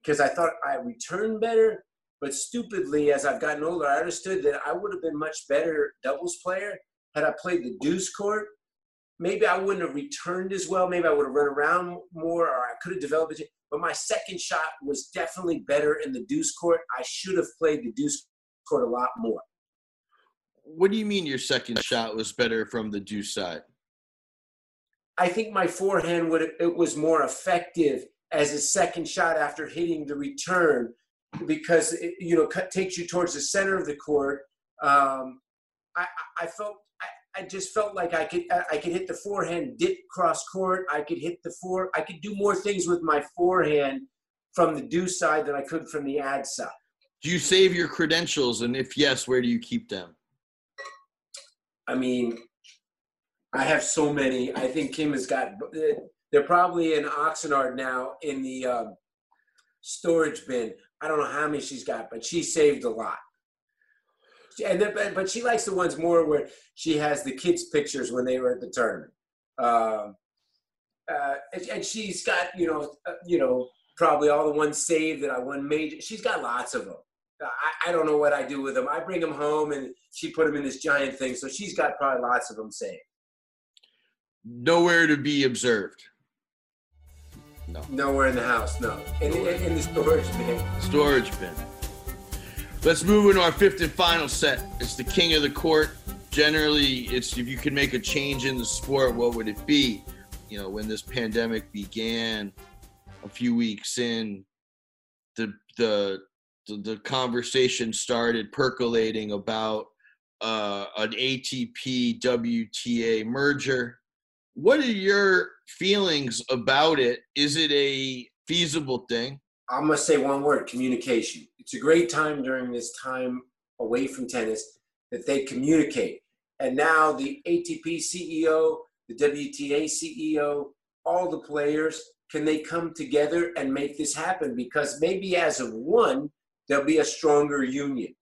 because I thought I returned better. But stupidly, as I've gotten older, I understood that I would have been much better doubles player had I played the deuce court maybe I wouldn't have returned as well. Maybe I would have run around more, or I could have developed it. But my second shot was definitely better in the deuce court. I should have played the deuce court a lot more. What do you mean your second shot was better from the deuce side? I think my forehand would it was more effective as a second shot after hitting the return because it, you know cut, takes you towards the center of the court. Um, I, I felt I, I just felt like I could I could hit the forehand dip cross court. I could hit the four. I could do more things with my forehand from the do side than I could from the ad side. Do you save your credentials, and if yes, where do you keep them? I mean, I have so many. I think Kim has got. They're probably in Oxnard now in the um, storage bin. I don't know how many she's got, but she saved a lot. And then, but she likes the ones more where she has the kids' pictures when they were at the tournament. Um, uh, and, and, she's got you know uh, you know probably all the ones saved that I won major. She's got lots of them. I, I don't know what I do with them. I bring them home and she put them in this giant thing. So she's got probably lots of them saved. Nowhere to be observed. No. Nowhere in the house. No. In, in, in the storage bin. Storage bin. Let's move into our fifth and final set. It's the king of the court. Generally, it's if you could make a change in the sport, what would it be? You know, when this pandemic began, a few weeks in, the the the, the conversation started percolating about uh, an ATP WTA merger. What are your feelings about it? Is it a feasible thing? I'm gonna say one word: communication. It's a great time during this time away from tennis that they communicate. And now the ATP CEO, the WTA CEO, all the players, can they come together and make this happen? Because maybe as of one, there'll be a stronger union.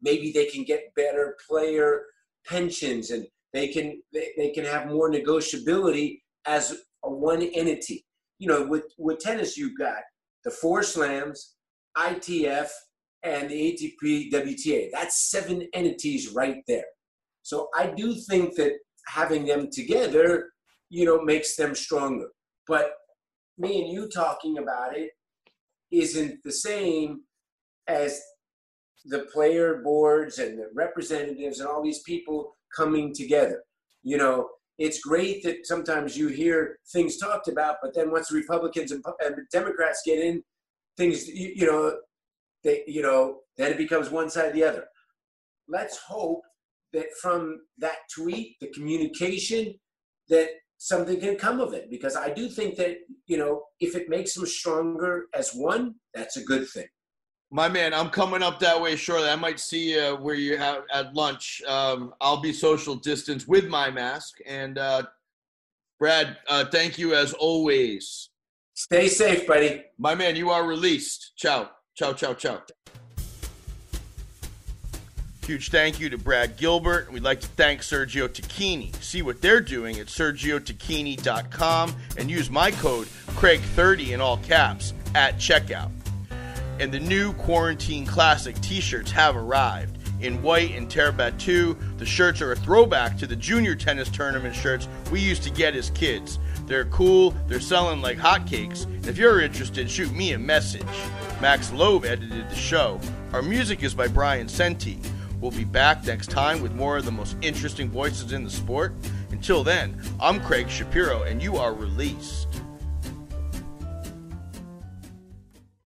Maybe they can get better player pensions and they can they, they can have more negotiability as a one entity. You know, with, with tennis, you've got the four slams, ITF, and the ATP WTA. That's seven entities right there. So I do think that having them together, you know, makes them stronger. But me and you talking about it isn't the same as the player boards and the representatives and all these people coming together. You know, it's great that sometimes you hear things talked about, but then once the Republicans and, and Democrats get in, things you, you know, they you know, then it becomes one side or the other. Let's hope that from that tweet, the communication, that something can come of it because I do think that you know if it makes them stronger as one, that's a good thing. My man, I'm coming up that way shortly. I might see you where you have at lunch. Um, I'll be social distance with my mask. And uh, Brad, uh, thank you as always. Stay safe, buddy. My man, you are released. Ciao. Ciao, ciao, ciao. Huge thank you to Brad Gilbert. We'd like to thank Sergio Tacchini. See what they're doing at sergiotacchini.com and use my code Craig30 in all caps at checkout and the new Quarantine Classic t shirts have arrived. In white and Terabit 2, the shirts are a throwback to the junior tennis tournament shirts we used to get as kids. They're cool, they're selling like hotcakes, and if you're interested, shoot me a message. Max Loeb edited the show. Our music is by Brian Senti. We'll be back next time with more of the most interesting voices in the sport. Until then, I'm Craig Shapiro, and you are released.